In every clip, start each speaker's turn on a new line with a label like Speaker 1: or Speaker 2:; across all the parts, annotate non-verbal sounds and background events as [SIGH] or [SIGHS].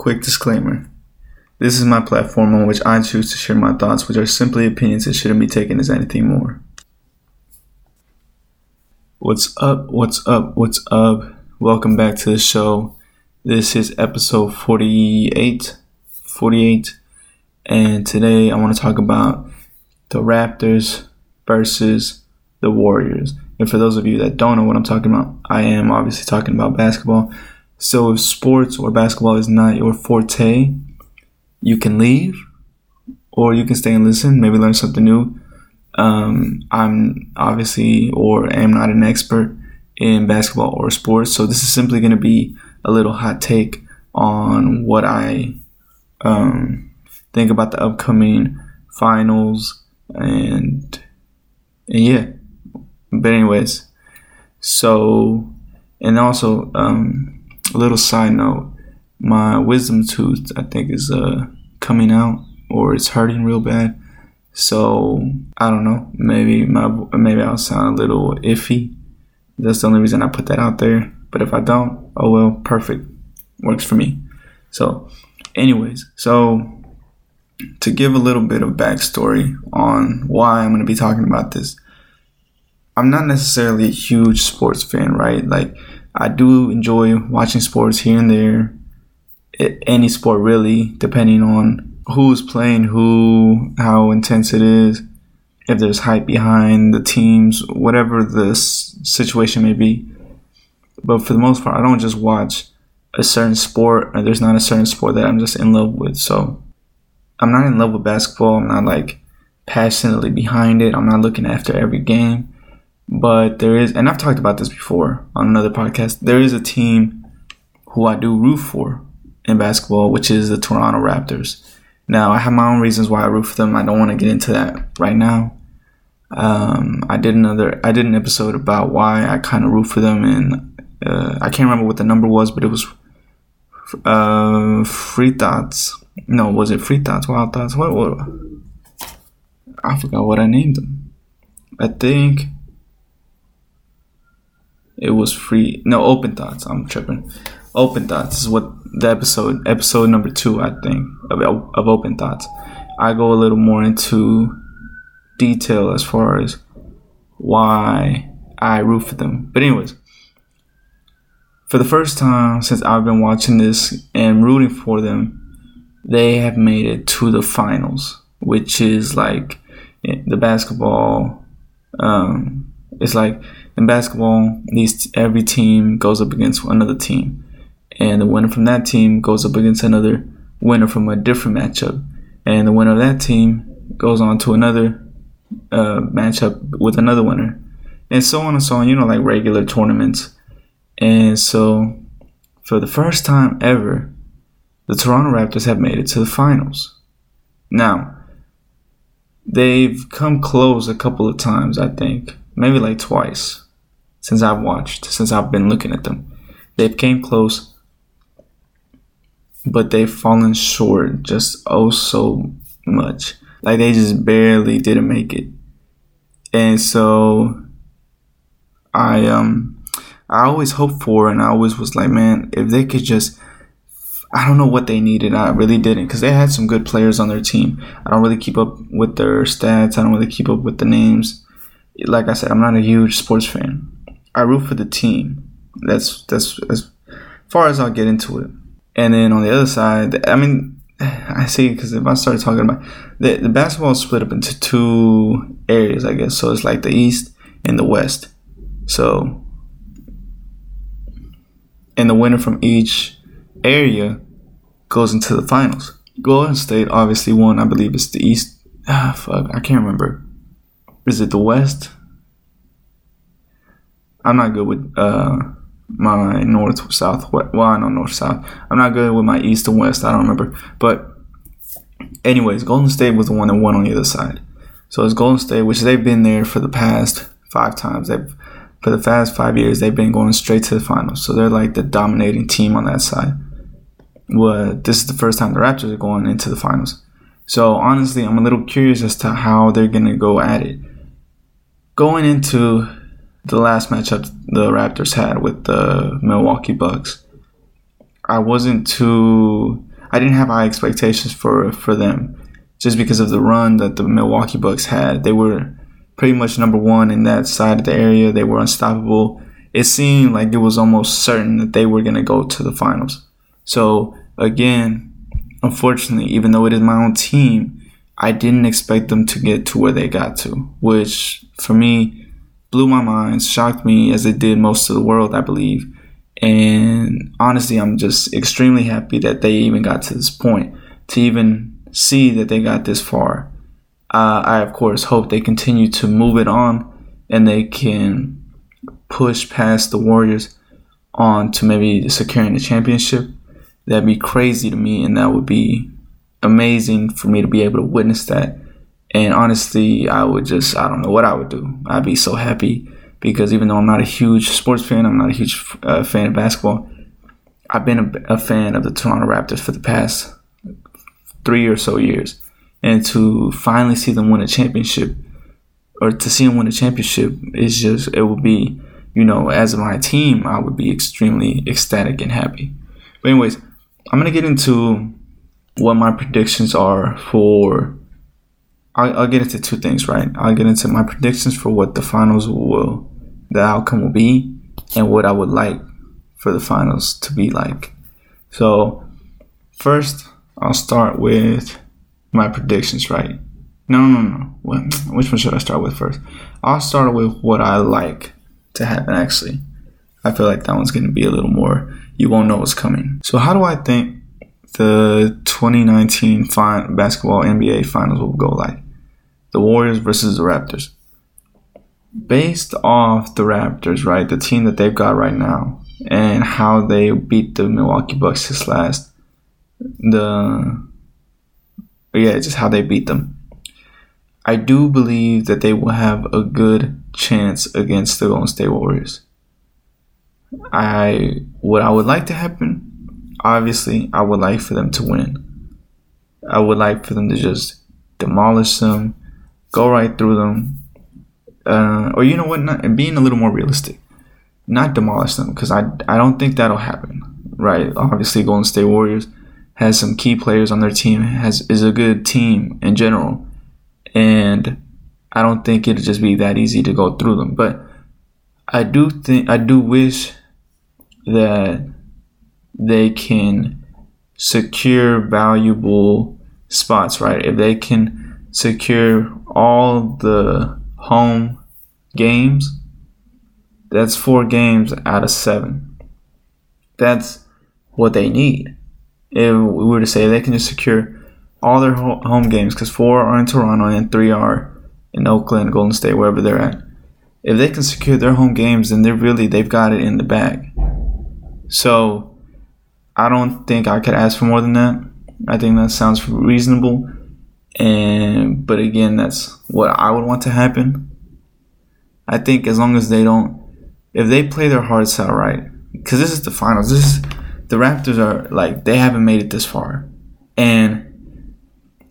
Speaker 1: Quick disclaimer. This is my platform on which I choose to share my thoughts, which are simply opinions and shouldn't be taken as anything more. What's up? What's up? What's up? Welcome back to the show. This is episode 48. 48. And today I want to talk about the Raptors versus the Warriors. And for those of you that don't know what I'm talking about, I am obviously talking about basketball. So if sports or basketball is not your forte, you can leave or you can stay and listen, maybe learn something new. Um, I'm obviously or am not an expert in basketball or sports, so this is simply going to be a little hot take on what I um, think about the upcoming finals and, and yeah. But anyways, so and also um, a little side note. My wisdom tooth i think is uh coming out or it's hurting real bad. So i don't know. Maybe my maybe i'll sound a little iffy. That's the only reason i put that out there. But if i don't oh well perfect. Works for me. So anyways so to give a little bit of backstory on why i'm going to be talking about this i'm not necessarily a huge sports fan right? Like I do enjoy watching sports here and there. Any sport really, depending on who's playing who, how intense it is, if there's hype behind the teams, whatever the situation may be. But for the most part, I don't just watch a certain sport, or there's not a certain sport that I'm just in love with. So I'm not in love with basketball. I'm not like passionately behind it. I'm not looking after every game. But there is, and I've talked about this before on another podcast, there is a team who I do root for in basketball, which is the Toronto Raptors. Now, I have my own reasons why I root for them. I don't want to get into that right now. Um, I did another, I did an episode about why I kind of root for them, and uh, I can't remember what the number was, but it was uh, Free Thoughts. No, was it Free Thoughts, Wild Thoughts? What? What? I forgot what I named them. I think it was free. No, open thoughts. I'm tripping. Open thoughts is what the episode, episode number two, I think, of, of open thoughts. I go a little more into detail as far as why I root for them. But anyways, for the first time since I've been watching this and rooting for them, they have made it to the finals, which is like the basketball. Um, it's like in basketball, these every team goes up against another team, and the winner from that team goes up against another winner from a different matchup, and the winner of that team goes on to another uh, matchup with another winner, and so on and so on. You know, like regular tournaments, and so for the first time ever, the Toronto Raptors have made it to the finals. Now, they've come close a couple of times, I think, maybe like twice since I've watched, since I've been looking at them. They've came close, but they've fallen short just oh so much. Like they just barely didn't make it. And so I um I always hoped for and I always was like, man, if they could just I don't know what they needed. I really didn't because they had some good players on their team. I don't really keep up with their stats. I don't really keep up with the names. Like I said, I'm not a huge sports fan. I root for the team. That's that's as far as I'll get into it. And then on the other side, I mean, [SIGHS] I see because if I start talking about the the basketball is split up into two areas, I guess. So it's like the East and the West. So, and the winner from each area goes into the finals. Golden State obviously won. I believe it's the East. Ah, [SIGHS] fuck, I can't remember. Is it the West? I'm not good with uh, my north south. Well, I know north south. I'm not good with my east and west. I don't remember. But anyways, Golden State was the one that won on the other side. So it's Golden State, which they've been there for the past five times. They've for the past five years they've been going straight to the finals. So they're like the dominating team on that side. Well, this is the first time the Raptors are going into the finals. So honestly, I'm a little curious as to how they're gonna go at it. Going into the last matchup the Raptors had with the Milwaukee Bucks. I wasn't too I didn't have high expectations for for them just because of the run that the Milwaukee Bucks had. They were pretty much number one in that side of the area. They were unstoppable. It seemed like it was almost certain that they were going to go to the finals. So again, unfortunately, even though it is my own team, I didn't expect them to get to where they got to, which for me blew my mind, shocked me as it did most of the world, I believe. And honestly, I'm just extremely happy that they even got to this point to even see that they got this far. Uh, I, of course, hope they continue to move it on and they can push past the Warriors on to maybe securing the championship. That'd be crazy to me, and that would be amazing for me to be able to witness that. And honestly, I would just, I don't know what I would do. I'd be so happy because even though I'm not a huge sports fan, I'm not a huge uh, fan of basketball. I've been a, a, fan of the Toronto Raptors for the past three or so years, and to finally see them win a championship, or to see them win a championship, is just it would be, you know, as my team, I would be extremely ecstatic and happy. But anyways, I'm gonna get into what my predictions are for. I'll, I'll get into two things, right? I'll get into my predictions for what the finals will the outcome will be and what I would like for the finals to be like. So, first, I'll start with my predictions, right? No, no, no. Which one should I start with first? I'll start with what I like to happen, actually. I feel like that one's going to be a little more, you won't know what's coming. So, how do I think the 2019 fin- basketball NBA finals will go like? The Warriors versus the Raptors based off the Raptors, right, the team that they've got right now, and how they beat the Milwaukee Bucks this last, the yeah, just how they beat them. I do believe that they will have a good chance against the Golden State Warriors. I what I would like to happen, obviously, I would like for them to win. I would like for them to just demolish them, go right through them, uh, or you know what, not, being a little more realistic, not demolish them because I, I don't think that'll happen, right? Obviously, Golden State Warriors has some key players on their team, has is a good team in general, and I don't think it'll just be that easy to go through them. But I do think I do wish that they can secure valuable spots, right? If they can secure all the home games, that's four games out of seven. That's what they need. If we were to say they can just secure all their home games, because four are in Toronto and three are in Oakland, Golden State, wherever they're at. If they can secure their home games, then they're really they've got it in the bag. So I don't think I could ask for more than that. I think that sounds reasonable. And but again, that's what I would want to happen. I think as long as they don't, if they play their hearts out right, because this is the finals. This is the Raptors are like they haven't made it this far, and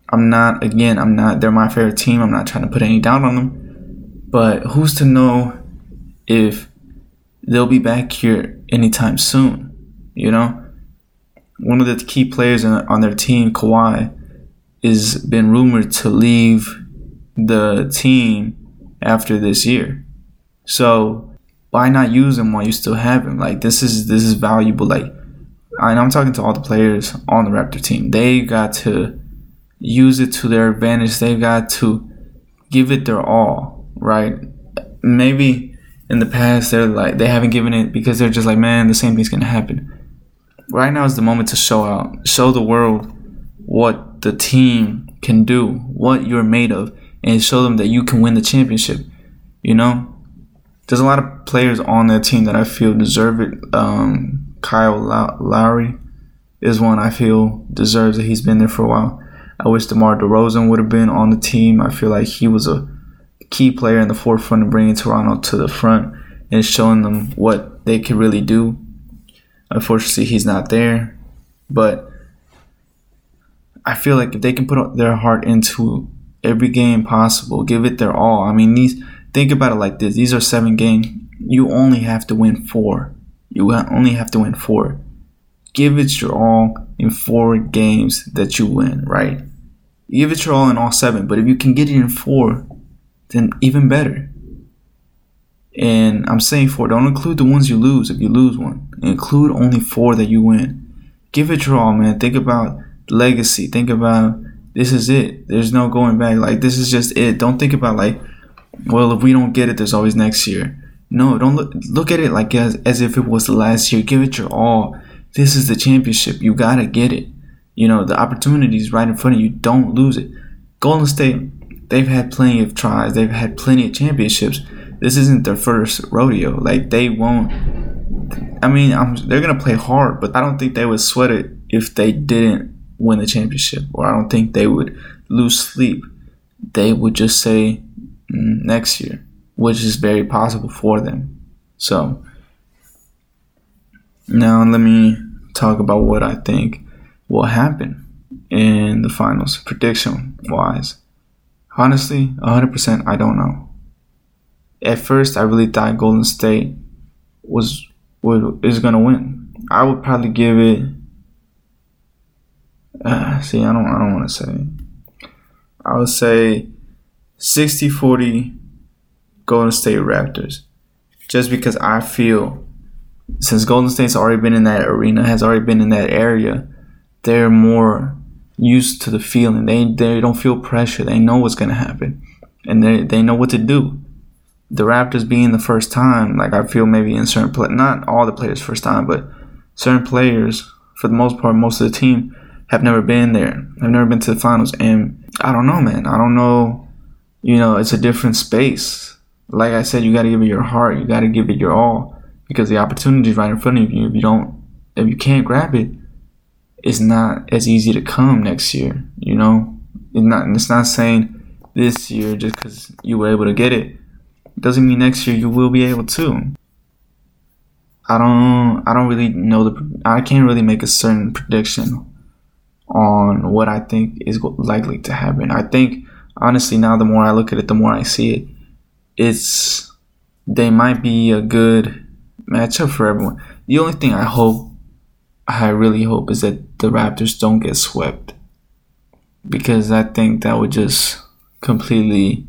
Speaker 1: I'm not again. I'm not. They're my favorite team. I'm not trying to put any doubt on them, but who's to know if they'll be back here anytime soon? You know, one of the key players on their team, Kawhi is been rumored to leave the team after this year. So why not use him while you still have him? Like this is this is valuable. Like and I'm talking to all the players on the Raptor team. They got to use it to their advantage. They've got to give it their all, right? Maybe in the past they're like they haven't given it because they're just like, man, the same thing's gonna happen. Right now is the moment to show out, show the world what the team can do, what you're made of, and show them that you can win the championship. You know, there's a lot of players on that team that I feel deserve it. Um, Kyle Lowry is one I feel deserves it. He's been there for a while. I wish DeMar DeRozan would have been on the team. I feel like he was a key player in the forefront of bringing Toronto to the front and showing them what they could really do. Unfortunately, he's not there, but I feel like if they can put their heart into every game possible, give it their all. I mean, these think about it like this: these are seven games. You only have to win four. You only have to win four give it your all in four games that you win, right? Give it your all in all seven, but if you can get it in four, then even better. And I'm saying four, don't include the ones you lose if you lose one. Include only four that you win. Give it your all, man. Think about legacy. Think about this is it. There's no going back. Like this is just it. Don't think about like, well, if we don't get it, there's always next year. No, don't look look at it like as, as if it was the last year. Give it your all. This is the championship. You gotta get it. You know, the opportunity is right in front of you. Don't lose it. Golden State, they've had plenty of tries. They've had plenty of championships. This isn't their first rodeo. Like they won't. I mean, I'm, they're gonna play hard, but I don't think they would sweat it if they didn't win the championship, or I don't think they would lose sleep. They would just say mm, next year, which is very possible for them. So now let me talk about what I think will happen in the finals, prediction wise. Honestly, 100% I don't know. At first, I really thought Golden State was would, is gonna win. I would probably give it uh, see, I don't, I don't want to say. I would say 60-40 Golden State Raptors, just because I feel since Golden State's already been in that arena, has already been in that area, they're more used to the feeling. They they don't feel pressure. They know what's gonna happen, and they they know what to do. The Raptors being the first time, like I feel maybe in certain play, not all the players first time, but certain players for the most part, most of the team have never been there. I've never been to the finals, and I don't know, man. I don't know. You know, it's a different space. Like I said, you got to give it your heart. You got to give it your all because the opportunity is right in front of you. If you don't, if you can't grab it, it's not as easy to come next year. You know, it's not. It's not saying this year just because you were able to get it doesn't mean next year you will be able to. I don't. I don't really know the. I can't really make a certain prediction on what I think is likely to happen. I think honestly now the more I look at it, the more I see it. It's they might be a good matchup for everyone. The only thing I hope, I really hope, is that the Raptors don't get swept because I think that would just completely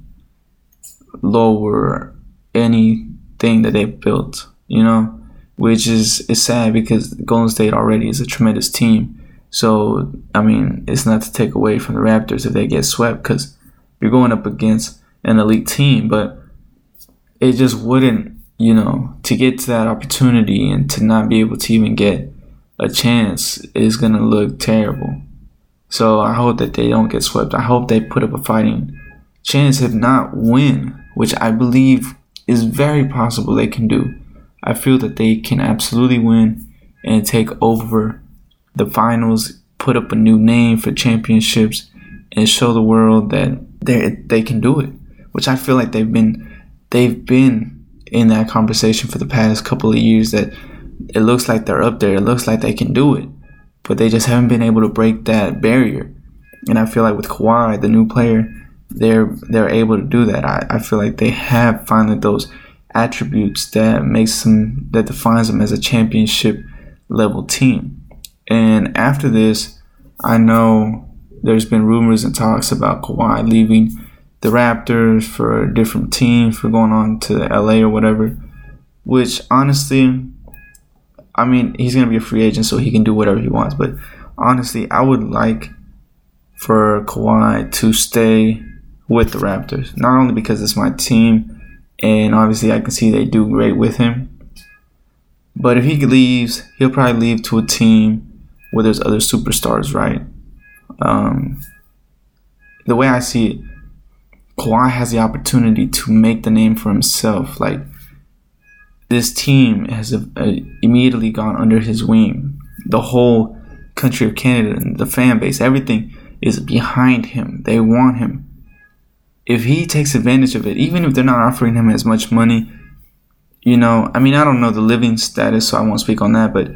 Speaker 1: lower anything that they've built. You know, which is is sad because Golden State already is a tremendous team so, I mean, it's not to take away from the Raptors if they get swept because you're going up against an elite team, but it just wouldn't, you know, to get to that opportunity and to not be able to even get a chance is going to look terrible. So, I hope that they don't get swept. I hope they put up a fighting chance, if not win, which I believe is very possible they can do. I feel that they can absolutely win and take over the finals, put up a new name for championships, and show the world that they they can do it. Which I feel like they've been they've been in that conversation for the past couple of years that it looks like they're up there. It looks like they can do it, but they just haven't been able to break that barrier. And I feel like with Kawhi, the new player, they're they're able to do that. I, I feel like they have finally those attributes that makes them that defines them as a championship level team. And after this, I know there's been rumors and talks about Kawhi leaving the Raptors for a different team, for going on to LA or whatever. Which honestly, I mean, he's gonna be a free agent, so he can do whatever he wants. But honestly, I would like for Kawhi to stay with the Raptors, not only because it's my team, and obviously I can see they do great with him. But if he leaves, he'll probably leave to a team where there's other superstars, right? Um, the way I see it, Kawhi has the opportunity to make the name for himself. Like this team has a, a, immediately gone under his wing. The whole country of Canada and the fan base, everything is behind him. They want him. If he takes advantage of it, even if they're not offering him as much money, you know, I mean, I don't know the living status, so I won't speak on that, but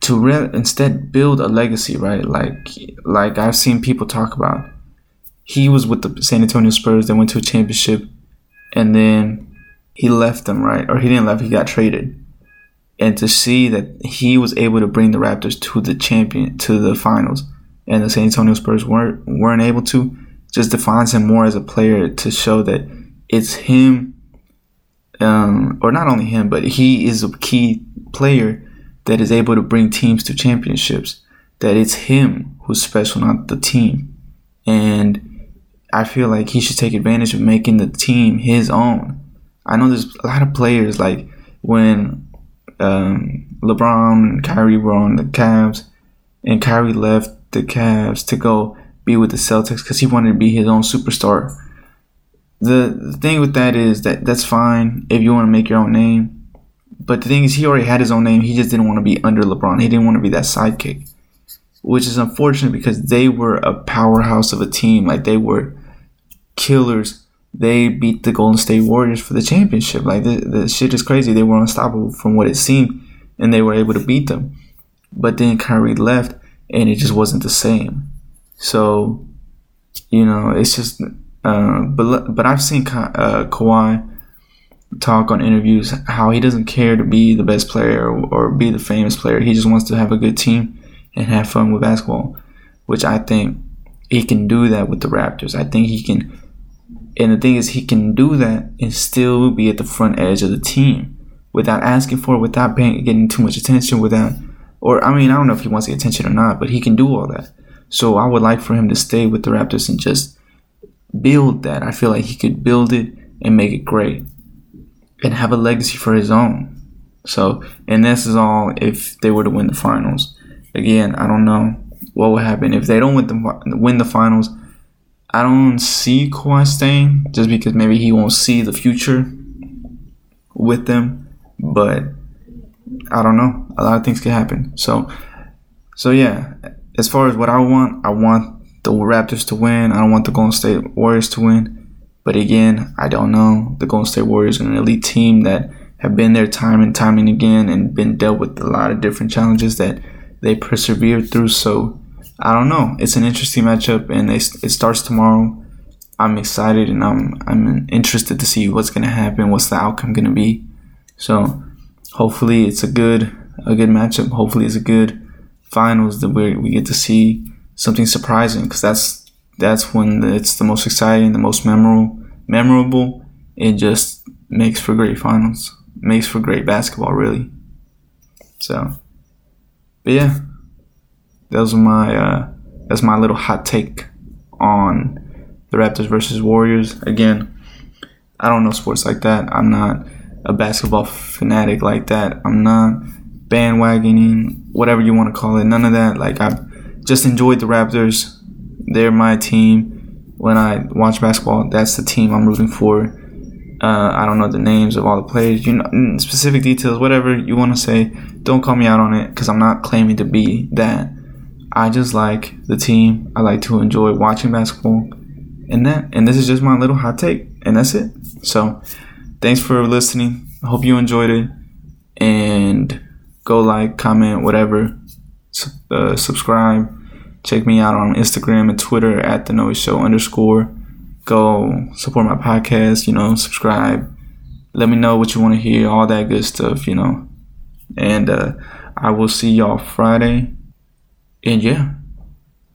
Speaker 1: to re- instead build a legacy, right? Like like I've seen people talk about. He was with the San Antonio Spurs. They went to a championship, and then he left them, right? Or he didn't left. He got traded, and to see that he was able to bring the Raptors to the champion to the finals, and the San Antonio Spurs weren't weren't able to, just defines him more as a player to show that it's him, um, or not only him, but he is a key player that is able to bring teams to championships. That it's him who's special, not the team, and I feel like he should take advantage of making the team his own. I know there's a lot of players like when um, LeBron and Kyrie were on the Cavs, and Kyrie left the Cavs to go be with the Celtics because he wanted to be his own superstar. The, the thing with that is that that's fine if you want to make your own name. But the thing is, he already had his own name. He just didn't want to be under LeBron. He didn't want to be that sidekick, which is unfortunate because they were a powerhouse of a team. Like they were killers. They beat the Golden State Warriors for the championship. Like the, the shit is crazy. They were unstoppable from what it seemed, and they were able to beat them. But then Kyrie left, and it just wasn't the same. So, you know, it's just. Uh, but but I've seen Ka- uh, Kawhi talk on interviews how he doesn't care to be the best player or, or be the famous player. He just wants to have a good team and have fun with basketball, which I think he can do that with the Raptors. I think he can and the thing is, he can do that and still be at the front edge of the team without asking for it, without paying, getting too much attention, without, or I mean, I don't know if he wants the attention or not, but he can do all that. So I would like for him to stay with the Raptors and just build that. I feel like he could build it and make it great and have a legacy for his own. So, and this is all if they were to win the finals. Again, I don't know what would happen if they don't win the win the finals. I don't see Kawhi staying just because maybe he won't see the future with them. But I don't know. A lot of things can happen. So, so yeah. As far as what I want, I want the Raptors to win. I don't want the Golden State Warriors to win. But again, I don't know. The Golden State Warriors are an elite team that have been there time and time and again and been dealt with a lot of different challenges that they persevered through. So I don't know. It's an interesting matchup, and they, it starts tomorrow. I'm excited, and I'm I'm interested to see what's gonna happen. What's the outcome gonna be? So hopefully it's a good a good matchup. Hopefully it's a good finals that we we get to see something surprising because that's that's when it's the most exciting, the most memorable. Memorable. It just makes for great finals. Makes for great basketball, really. So, but yeah those are my uh, that's my little hot take on the Raptors versus Warriors. Again, I don't know sports like that. I'm not a basketball fanatic like that. I'm not bandwagoning, whatever you want to call it. None of that. Like I just enjoyed the Raptors. They're my team. When I watch basketball, that's the team I'm rooting for. Uh, I don't know the names of all the players, you know, mm, specific details, whatever you want to say. Don't call me out on it because I'm not claiming to be that. I just like the team. I like to enjoy watching basketball. And that and this is just my little hot take. And that's it. So thanks for listening. I hope you enjoyed it. And go like, comment, whatever. Uh, subscribe. Check me out on Instagram and Twitter at the Noe Show underscore. Go support my podcast, you know, subscribe. Let me know what you want to hear, all that good stuff, you know. And uh, I will see y'all Friday and yeah,